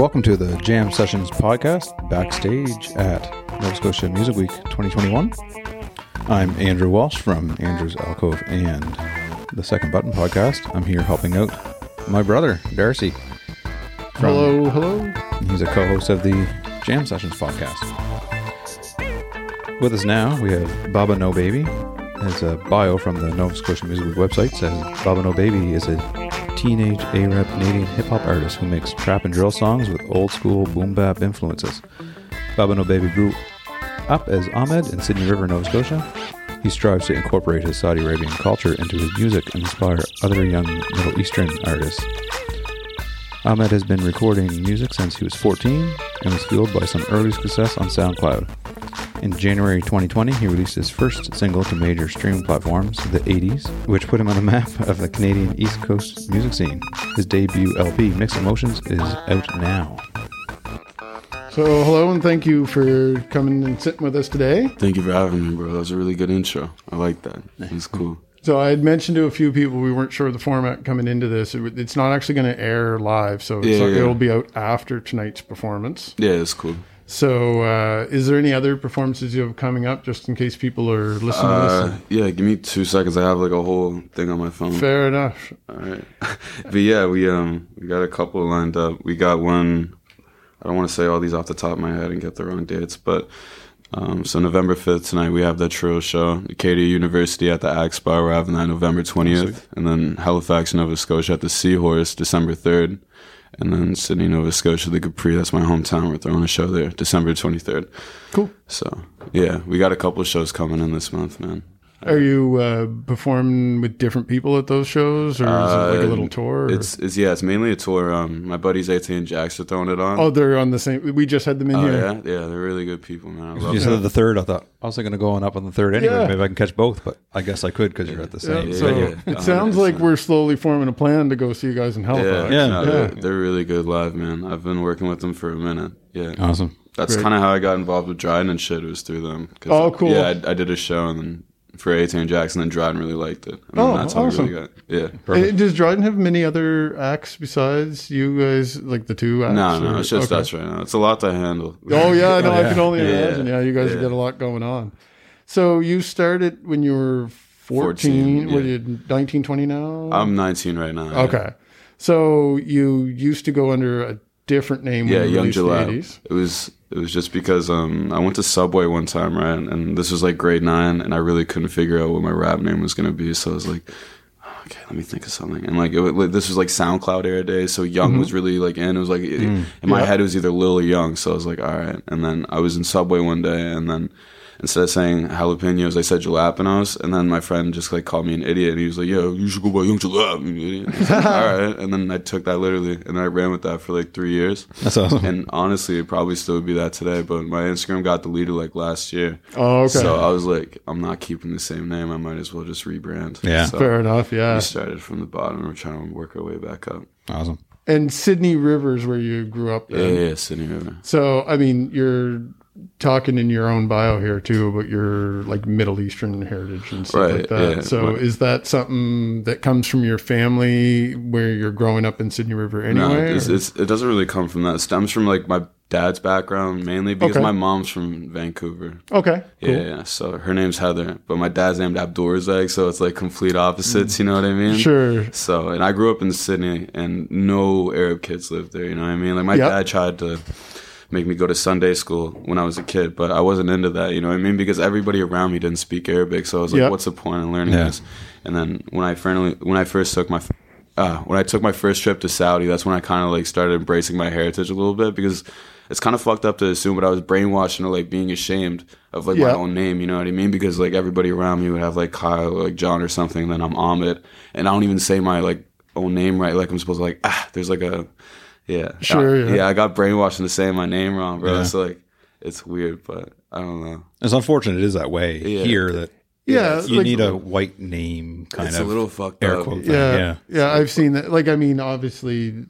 Welcome to the Jam Sessions podcast, backstage at Nova Scotia Music Week 2021. I'm Andrew Walsh from Andrew's Alcove and the Second Button podcast. I'm here helping out my brother, Darcy. from- Hello, hello. He's a co host of the Jam Sessions podcast. With us now, we have Baba No Baby. His a bio from the Nova Scotia Music Week website says Baba No Baby is a teenage Arab Canadian hip hop artist who makes trap and drill songs with old school boom bap influences. Baba No Baby grew up as Ahmed in Sydney River, Nova Scotia. He strives to incorporate his Saudi Arabian culture into his music and inspire other young Middle Eastern artists. Ahmed has been recording music since he was 14 and was fueled by some early success on SoundCloud. In January 2020, he released his first single to major streaming platforms, The 80s, which put him on the map of the Canadian East Coast music scene. His debut LP, Mixed Emotions, is out now. So, hello, and thank you for coming and sitting with us today. Thank you for having me, bro. That was a really good intro. I like that. It was cool. So, I had mentioned to a few people we weren't sure of the format coming into this. It, it's not actually going to air live, so it's Yeah, not- yeah. it'll be out after tonight's performance. Yeah, it's cool. So, uh, is there any other performances you have coming up, just in case people are listening Uh, to yeah, give me two seconds. I have like a whole thing on my phone. Fair enough. All right. but yeah, we um we got a couple lined up. We got one. I don't want to say all these off the top of my head and get the wrong dates, but um, so November fifth tonight we have the trio show. Acadia University at the Axpa. We're having that November twentieth, and then Halifax, Nova Scotia at the Seahorse, December third. And then Sydney, Nova Scotia, the Capri, that's my hometown. We're throwing a show there, December 23rd. Cool. So, yeah, we got a couple of shows coming in this month, man. Are you uh, performing with different people at those shows, or is it like a little tour? or- Uh, It's, it's yeah, it's mainly a tour. Um, my buddies AT and Jax are throwing it on. oh, they're on the same. We just had them in Oh, here. yeah, yeah, they're really good people, man. I love You them. said the third. I thought I was thinking of going up on the third anyway. Yeah. Maybe I can catch both, but I guess I could because you're at the Yeah, same. so yeah, it sounds like we're slowly forming a plan to go see you guys in Yeah, Halifax. Yeah. no, Yeah. They're, they're really good live, man. I've been working with them for a minute. Yeah, Awesome. that's kind of how I got involved with Dryden and shit. It was through them. Oh, cool. Yeah, I, I did a show and then for AT and Jackson, and then Dryden really liked it. And Oh, that's how awesome. we really got. Yeah. Uh, Does Dryden have many other acts besides you guys, like the two acts? No, no, or- it's just okay. us right now. It's a lot to handle. Oh yeah, no, I yeah. can only Yeah. imagine. Yeah, you guys Yeah. got a lot going on. So you started when you were 14. 14, What are yeah. you, 19, 20 now? I'm 19 right now. yeah. okay. So you used to go under a different name Yeah, when you Young released the July. It was it was just because um I went to Subway one time, right? And this was like grade nine, and I really couldn't figure out what my rap name was gonna be. So I was like, "Oh, okay, let me think of something. And like, it, was- like this was like SoundCloud era days, so Young was really like in. It was like it- in my Mm-hmm. Yeah. head it was either Lil or Young. So I was like, all right. And then I was in Subway one day, and then. Instead of saying jalapenos, I said jalapenos, and then my friend just like called me an idiot, and he was like, "Yo, you should go by Young Jalap." you idiot." I like, All right, and then I took that literally, and I ran with that for like three years. That's awesome. And honestly, it probably still would be that today, but my Instagram got deleted like last year. Oh, okay. So I was like, I'm not keeping the same name. I might as well just rebrand. Yeah. So Fair enough. Yeah. we started from the bottom we're trying to work our way back up. Awesome. And Sydney Rivers, where you grew up. Yeah, Then. yeah, yeah Sydney River. So, I mean, you're talking in your own bio here too about your like Middle Eastern heritage and stuff Right, like that. yeah, so, right. is that something that comes from your family where you're growing up in Sydney River No, anyway? it's, it's, it doesn't really come from that. It stems from like my dad's background mainly because Okay. my mom's from Vancouver. okay, cool. Yeah, yeah, so her name's Heather, but my dad's named Abdurazak, so it's like complete opposites. You know what I mean? Sure. So, and I grew up in Sydney, and no Arab kids lived there. You know what I mean? Like my Yep. dad tried to make me go to Sunday school when I was a kid, but I wasn't into that. You know what I mean? Because everybody around me didn't speak Arabic, so I was like, Yep. "What's the point in learning Yeah. this?" And then when I finally, when I first took my uh, when I took my first trip to Saudi, that's when I kind of like started embracing my heritage a little bit because it's kind of fucked up to assume, but I was brainwashed into like being ashamed of like my own name. You know what I mean? Because like everybody around me would have like Kyle or like John or something. Then I'm Ahmed, and I don't even say my like own name right. Like I'm supposed to like ah. There's like a yeah Sure, I- yeah. I got brainwashed into saying my name wrong, bro. Yeah. So like it's weird, but I don't know. It's unfortunate it is that way Yeah. here that Yeah, you like- need a white name kind of. it's of a little fucked air up. thing. Yeah, Yeah. yeah, I've seen that. Like, I mean, obviously,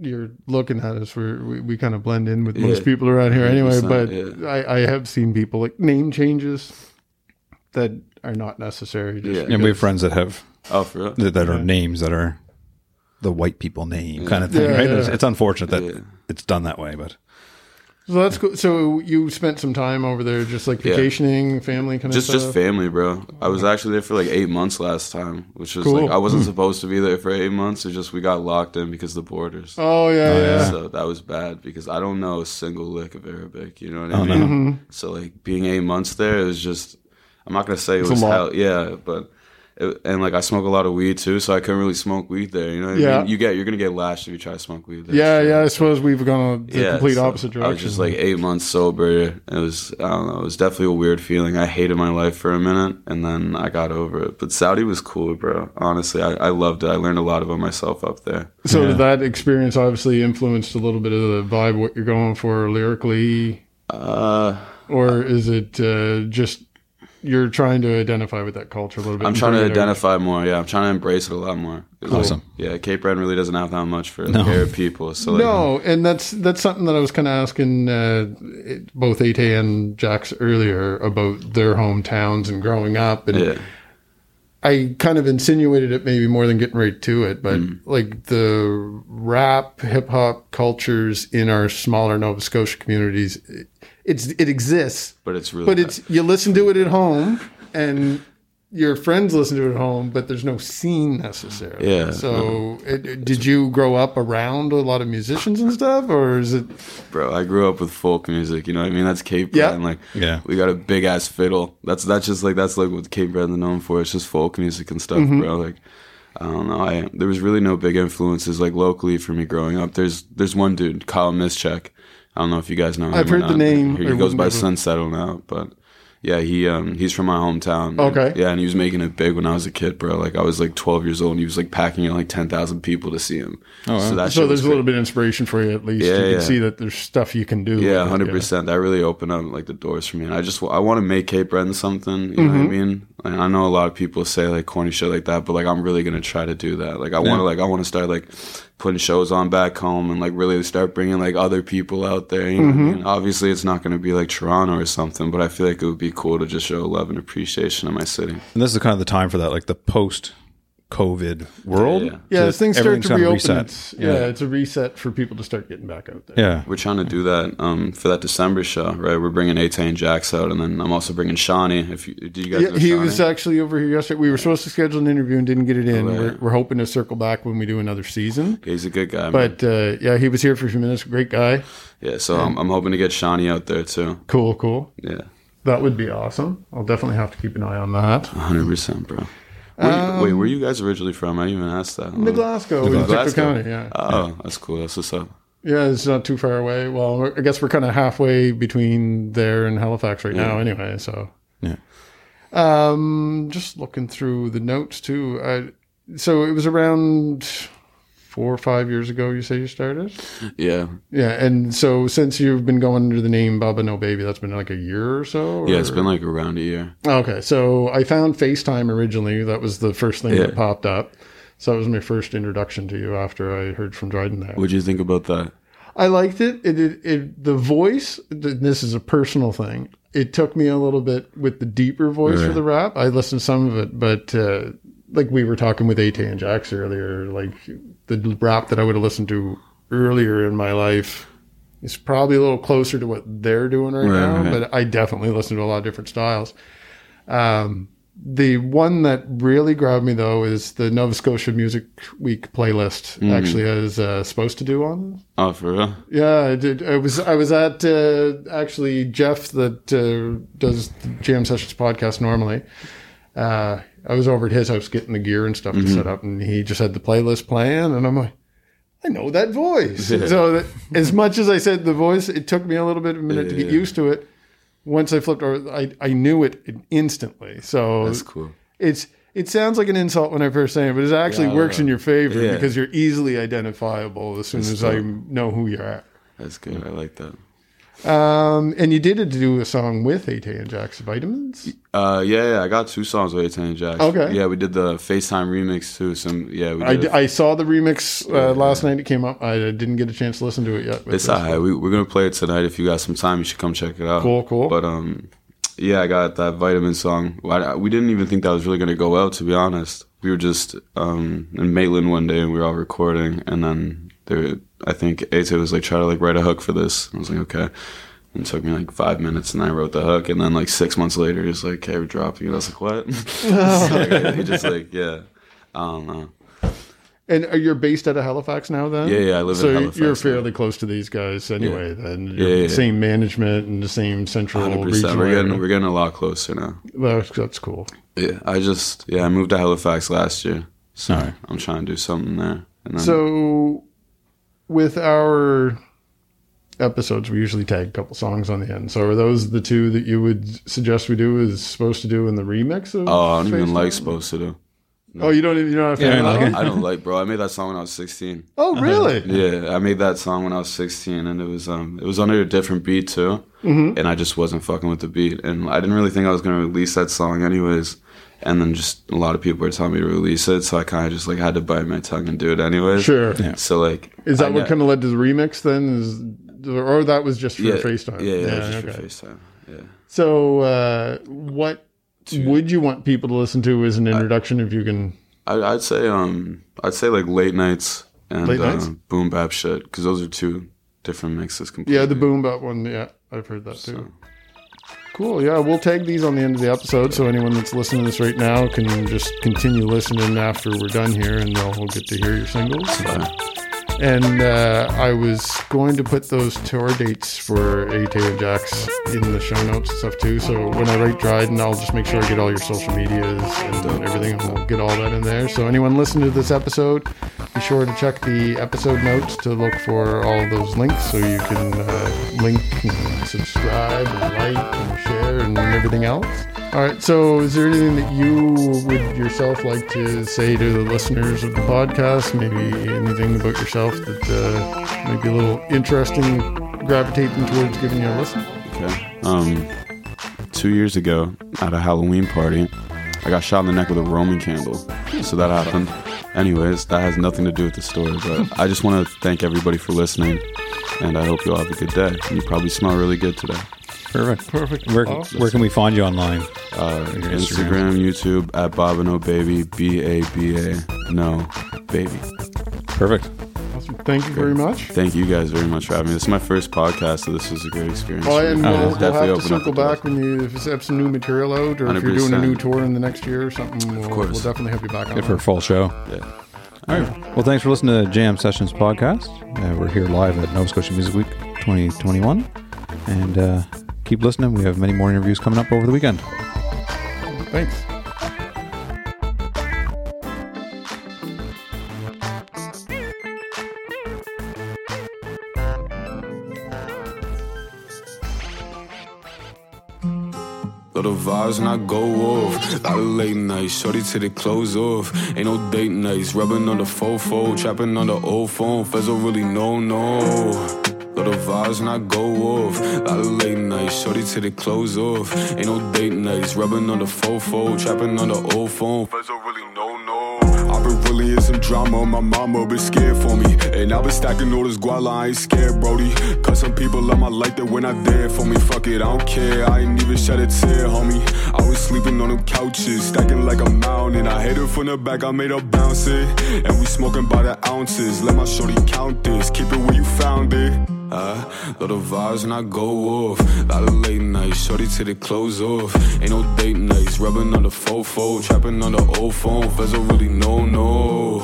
you're looking at us. We're, we we kind of blend in with most Yeah. people around here anyway. 100%, But yeah. I, I have seen people like name changes that are not necessary. Just Yeah. And we have friends that have Oh, for real? that, that are names that are the white people name kind of thing, Yeah, right? yeah. It's, it's unfortunate that Yeah. it's done that way, but So that's cool. So you spent some time over there, just like Yeah. vacationing, family kind Just of just stuff. family, bro. I was actually there for like eight months last time, which was Cool. like I wasn't supposed to be there for eight months. It's just we got locked in because of the borders. oh yeah, yeah. So that was bad because I don't know a single lick of Arabic. You know what Oh, I no. mean? Mm-hmm. So like being eight months there, it was just I'm not gonna say it It's a was lot. hell, yeah, but it, and like I smoke a lot of weed too, so I couldn't really smoke weed there. You know what Yeah. I mean? You get you're gonna get lashed if you try to smoke weed there. Yeah, Sure. yeah. I suppose we've gone the complete so opposite direction. I was just like eight months sober. It was I don't know. It was definitely a weird feeling. I hated my life for a minute, and then I got over it. But Saudi was cool, bro. Honestly, I, I loved it. I learned a lot about myself up there. so Yeah. that experience obviously influenced a little bit of the vibe, what you're going for lyrically, Uh, or is it uh, just you're trying to identify with that culture a little bit? I'm trying to bring it identify more. Yeah, I'm trying to embrace it a lot more. Awesome. Like, yeah, Cape Breton really doesn't have that much for No. Arab people. So like, no, and that's that's something that I was kind of asking uh, it- both Ate and Jax earlier about their hometowns and growing up, and yeah, I kind of insinuated it maybe more than getting right to it, but Mm. like the rap hip hop cultures in our smaller Nova Scotia communities, it, it's it exists, but it's really but it's you listen to it at home and your friends listen to it at home, but there's no scene necessarily. Yeah. So, it, did you grow up around a lot of musicians and stuff, or is it? bro. I grew up with folk music. You know what I mean? That's Cape Yeah. Like, Yeah. we got a big ass fiddle. That's that's just like that's like what Cape Breton is known for. It's just folk music and stuff, Mm-hmm. bro. Like, I don't know. I there was really no big influences like locally for me growing up. There's there's one dude, Kyle Mischek. I don't know if you guys know. I've heard the name. He goes by have- Sunsettle now, but. Yeah, he um he's from my hometown. Okay. Yeah, and he was making it big when I was a kid, bro. Like I was like 12 years old, and he was like packing in like 10,000 people to see him. Oh, so that So there's a little bit of inspiration for you at least. Yeah, you can see that there's stuff you can do. Yeah, with it, hundred percent. That really opened up like the doors for me. And I just I want to make Cape Breton something. You know what I Mm-hmm. mean? Like, I know a lot of people say like corny shit like that, but like I'm really gonna try to do that. Like I want to like I want to start like putting shows on back home and like really start bringing like other people out there. You know what Mm-hmm. I mean? Obviously, it's not gonna be like Toronto or something, but I feel like it would be cool to just show love and appreciation in my city. and this is kind of the time for that, like the post COVID world. Yeah. Yeah, To- as things start to kinda reopen, reset. it's, yeah. it's a reset for people to start getting back out there. Yeah. We're trying to do that um, for that December show, right? We're bringing Ate and Jax out, and then I'm also bringing Shawnee. If you, do you guys? Yeah, know he Shawnee? was actually over here yesterday. We were supposed to schedule an interview and didn't get it in. Right. We're, we're hoping to circle back when we do another season. He's a good guy, man. But uh, yeah, he was here for a few minutes. Great guy. Yeah, so I'm, I'm hoping to get Shawnee out there too. Cool, cool. Yeah, That would be awesome. I'll definitely have to keep an eye on that. 100, percent bro. Where you, wait, where are you guys originally from? I didn't even ask that. The Glasgow, in Pictou Glasgow. County. Yeah, Oh, that's cool. That's what's up. yeah, it's not too far away. Well, I guess we're kind of halfway between there and Halifax right now, anyway. So, Yeah. um, just looking through the notes too. I, so it was around four or five years ago. You say you started. Yeah, Yeah, and so since you've been going under the name Baba No Baby, that's been like a year or so. yeah. it's been like around a year. okay. So I found FaceTime originally. That was the first thing that popped up. So that was my first introduction to you after I heard from Dryden there. What'd you think about that? I liked it. It, it, it the voice. This is a personal thing. It took me a little bit with the deeper voice for the rap. I listened to some of it, but uh, like we were talking with At and Jax earlier, like the rap that I would have listened to earlier in my life is probably a little closer to what they're doing right, Right, now. right. But I definitely listen to a lot of different styles. Um, the one that really grabbed me though is the Nova Scotia Music Week playlist. Mm. Actually, has uh, supposed to do on Oh, for real? yeah, I did. I was I was at uh, actually Jeff that uh, does the Jam Sessions podcast normally. I was over at his house getting the gear and stuff to set mm-hmm. up, and he just had the playlist playing, and I'm like, I know that voice. So that, as much as I said the voice, it took me a little bit of a minute to get Yeah. used to it. Once I flipped over, I I knew it instantly. So That's cool. it's it sounds like an insult when I first say it, but it actually Yeah, works in your favor yeah. because you're easily identifiable as soon That's as I know who you're at. That's good. I like that. Um, and you did do a song with AT and Jax Vitamins. Uh, yeah, yeah. I got two songs with and Jax. Okay. Yeah, we did the FaceTime remix too. Some yeah, we I, d- I saw the remix uh, last night. It came up. I didn't get a chance to listen to it yet. It's alright. We, we're gonna play it tonight. If you got some time, you should come check it out. Cool, cool. But um, yeah, I got that vitamin song. I, we didn't even think that was really gonna go out, to be honest. we were just um, in Maitland one day and we were all recording, and then I think Ate was like, try to like write a hook for this. I was like, okay. And it took me like five minutes, and I wrote the hook. And then like six months later, he's like, "Okay, we're dropping it." I was like, "What?" so, he just like, yeah, I don't know. And uh, you're based out of Halifax now? Then Yeah, yeah, I live in Halifax. so you're now. fairly close to these guys anyway. Yeah. Then Yeah, You're yeah, same management and the same central Hundred regional. percent. We're getting area. we're getting a lot closer now. Well, that's cool. Yeah, I just yeah, I moved to Halifax last year, so. I'm trying to do something there. And then, So, with our episodes, we usually tag a couple songs on the end. So, are those the two that you would suggest we do? Is supposed to do in the remix of? oh, I don't even Space like Time? supposed to do. Oh, you don't even. You're not a Yeah, I of like that it. one? I don't like, bro. I made that song when I was 16. Oh, really? Yeah, I made that song when I was 16, and it was um it was under a different beat too, Mm-hmm. and I just wasn't fucking with the beat, and I didn't really think I was gonna release that song anyways. And then just a lot of people were telling me to release it, so I kind of just like had to bite my tongue and do it anyways. Sure. Yeah. So like, Is that I what kind of led to the remix then? Is or that was just for yeah, FaceTime? Yeah, yeah, just okay. for FaceTime. Yeah. So, uh, what would you want people to listen to as an introduction? if you can, I, I'd say um I'd say like late nights and Late uh, boom bap shit because those are two different mixes. Completely. yeah, the boom bap one. Yeah, I've heard that too. Cool. Yeah, we'll tag these on the end of the episode, so anyone that's listening to this right now can just continue listening after we're done here, and they'll get to hear your singles. Uh, I was going to put those tour dates for AT and Jax in the show notes and stuff too. So when I write Dryden, I'll just make sure I get all your social medias and everything, and we'll get all that in there. So anyone listening to this episode, be sure to check the episode notes to look for all those links, so you can uh, link and subscribe and like and share and everything else. All right. So, is there anything that you would yourself like to say to the listeners of the podcast? Maybe anything about yourself that uh, might be a little interesting, gravitating towards giving you a listen? Okay. Um, two years ago at a Halloween party, I got shot in the neck with a Roman candle. So that happened. Anyways, that has nothing to do with the story, but I just want to thank everybody for listening, and I hope you all have a good day. You probably smell really good today. Perfect. Perfect. Where, Awesome. where can we find you online? Uh, Your Instagram, YouTube at Baba No Baby, B A B A No Baby. Perfect. Awesome. Thank you very much. Thank you guys very much for having me. This is my first podcast, so this was a great experience. Oh, for and we'll, It's we'll definitely have to circle back when you if you have some new material out, or if you're doing a new tour in the next year or something. We'll, course. we'll definitely have you back on. Good for a full show. Yeah. All right. Well, thanks for listening to Jam Sessions podcast. Uh, we're here live at Nova Scotia Music Week 2021, and uh, keep listening. We have many more interviews coming up over the weekend. Thanks. Lot of vibes when I go off. Lot of late nights, shorty till they close off. Ain't no date nights, rubbing on the fofo, trapping on the old phone. Fez don't really know, no. Lot of vibes when I go off. Lot of late nights, shorty till they close off. Ain't no date nights, rubbing on the fofo, trapping on the old phone. Don't really know, no. I've been really in some drama, my mama been scared for me. And I've been stacking all this guala, I ain't scared, Brody. Cause some people on my life that when I there for me, fuck it, I don't care. I ain't even shed a tear, homie. I was sleeping on them couches, stacking like a mountain. And I hit her from the back, I made her bounce it. And we smoking by the ounces. Let my shorty count this, keep it where you found it. Uh, lot of vibes when I go off. Lot of late nights, shorty till they close off. Ain't no date nights, rubbing on the fofo, trapping on the old phone. Fez don't really know, no.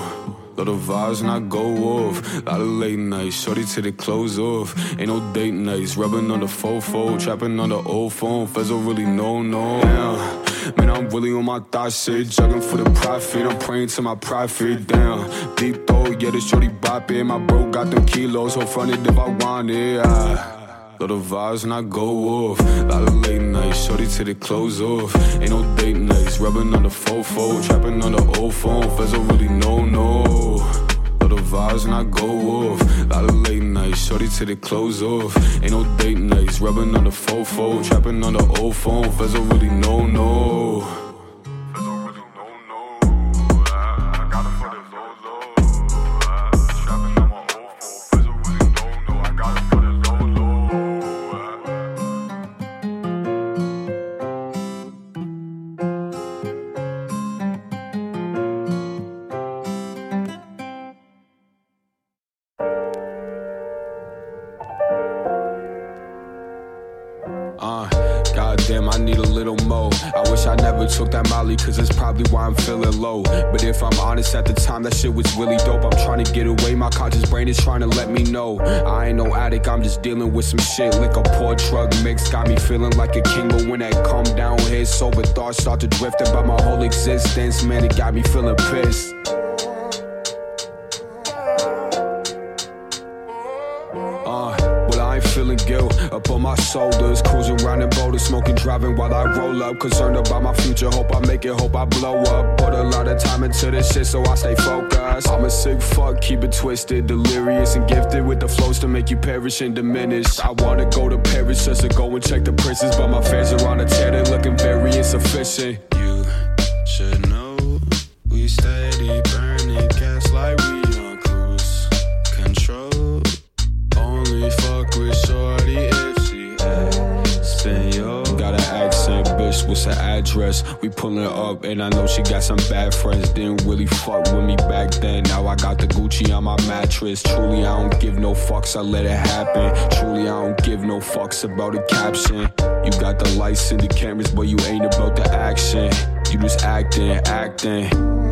Lot of vibes when I go off. Lot of late nights, shorty till they close off. Ain't no date nights, rubbing on the fofo, trapping on the old phone. Fez don't really know, no. Damn. Man, I'm really on my thought shit, juggling for the profit. I'm praying to my prophet. Down, deep though, yeah, the shorty bopping. My bro got them kilos, so it if I want it. Lot of vibes when I go off. Lot of late nights, shorty till they close off. Ain't no date nights, rubbing on the fofo, trapping on the old phone. Fez really know, no. Of vibes when I go off. Lot of late nights, shorty till they close off. Ain't no date nights, rubbing on the fofo, trapping on the old phone. Fez really know, no. That Molly, cause it's probably why I'm feeling low. But if I'm honest, at the time, that shit was really dope. I'm trying to get away, my conscious brain is trying to let me know. I ain't no addict, I'm just dealing with some shit. Like a poor drug mix, got me feeling like a king. But when that calm down hits, sober thoughts start to drift about my whole existence. Man, it got me feeling pissed. On my shoulders. Cruising around in Boulder, smoking, driving while I roll up. Concerned about my future, hope I make it, hope I blow up. Put a lot of time into this shit, so I stay focused. I'm a sick fuck, keep it twisted, delirious and gifted with the flows to make you perish and diminish. I wanna go to Paris just to go and check the prices, but my fans are on a tear, they looking very insufficient. You should what's her address? We pulling up, and I know she got some bad friends. Didn't really fuck with me back then. Now I got the Gucci on my mattress. Truly, I don't give no fucks, I let it happen. Truly, I don't give no fucks about a caption. You got the lights and the cameras, but you ain't about the action. You just acting, acting.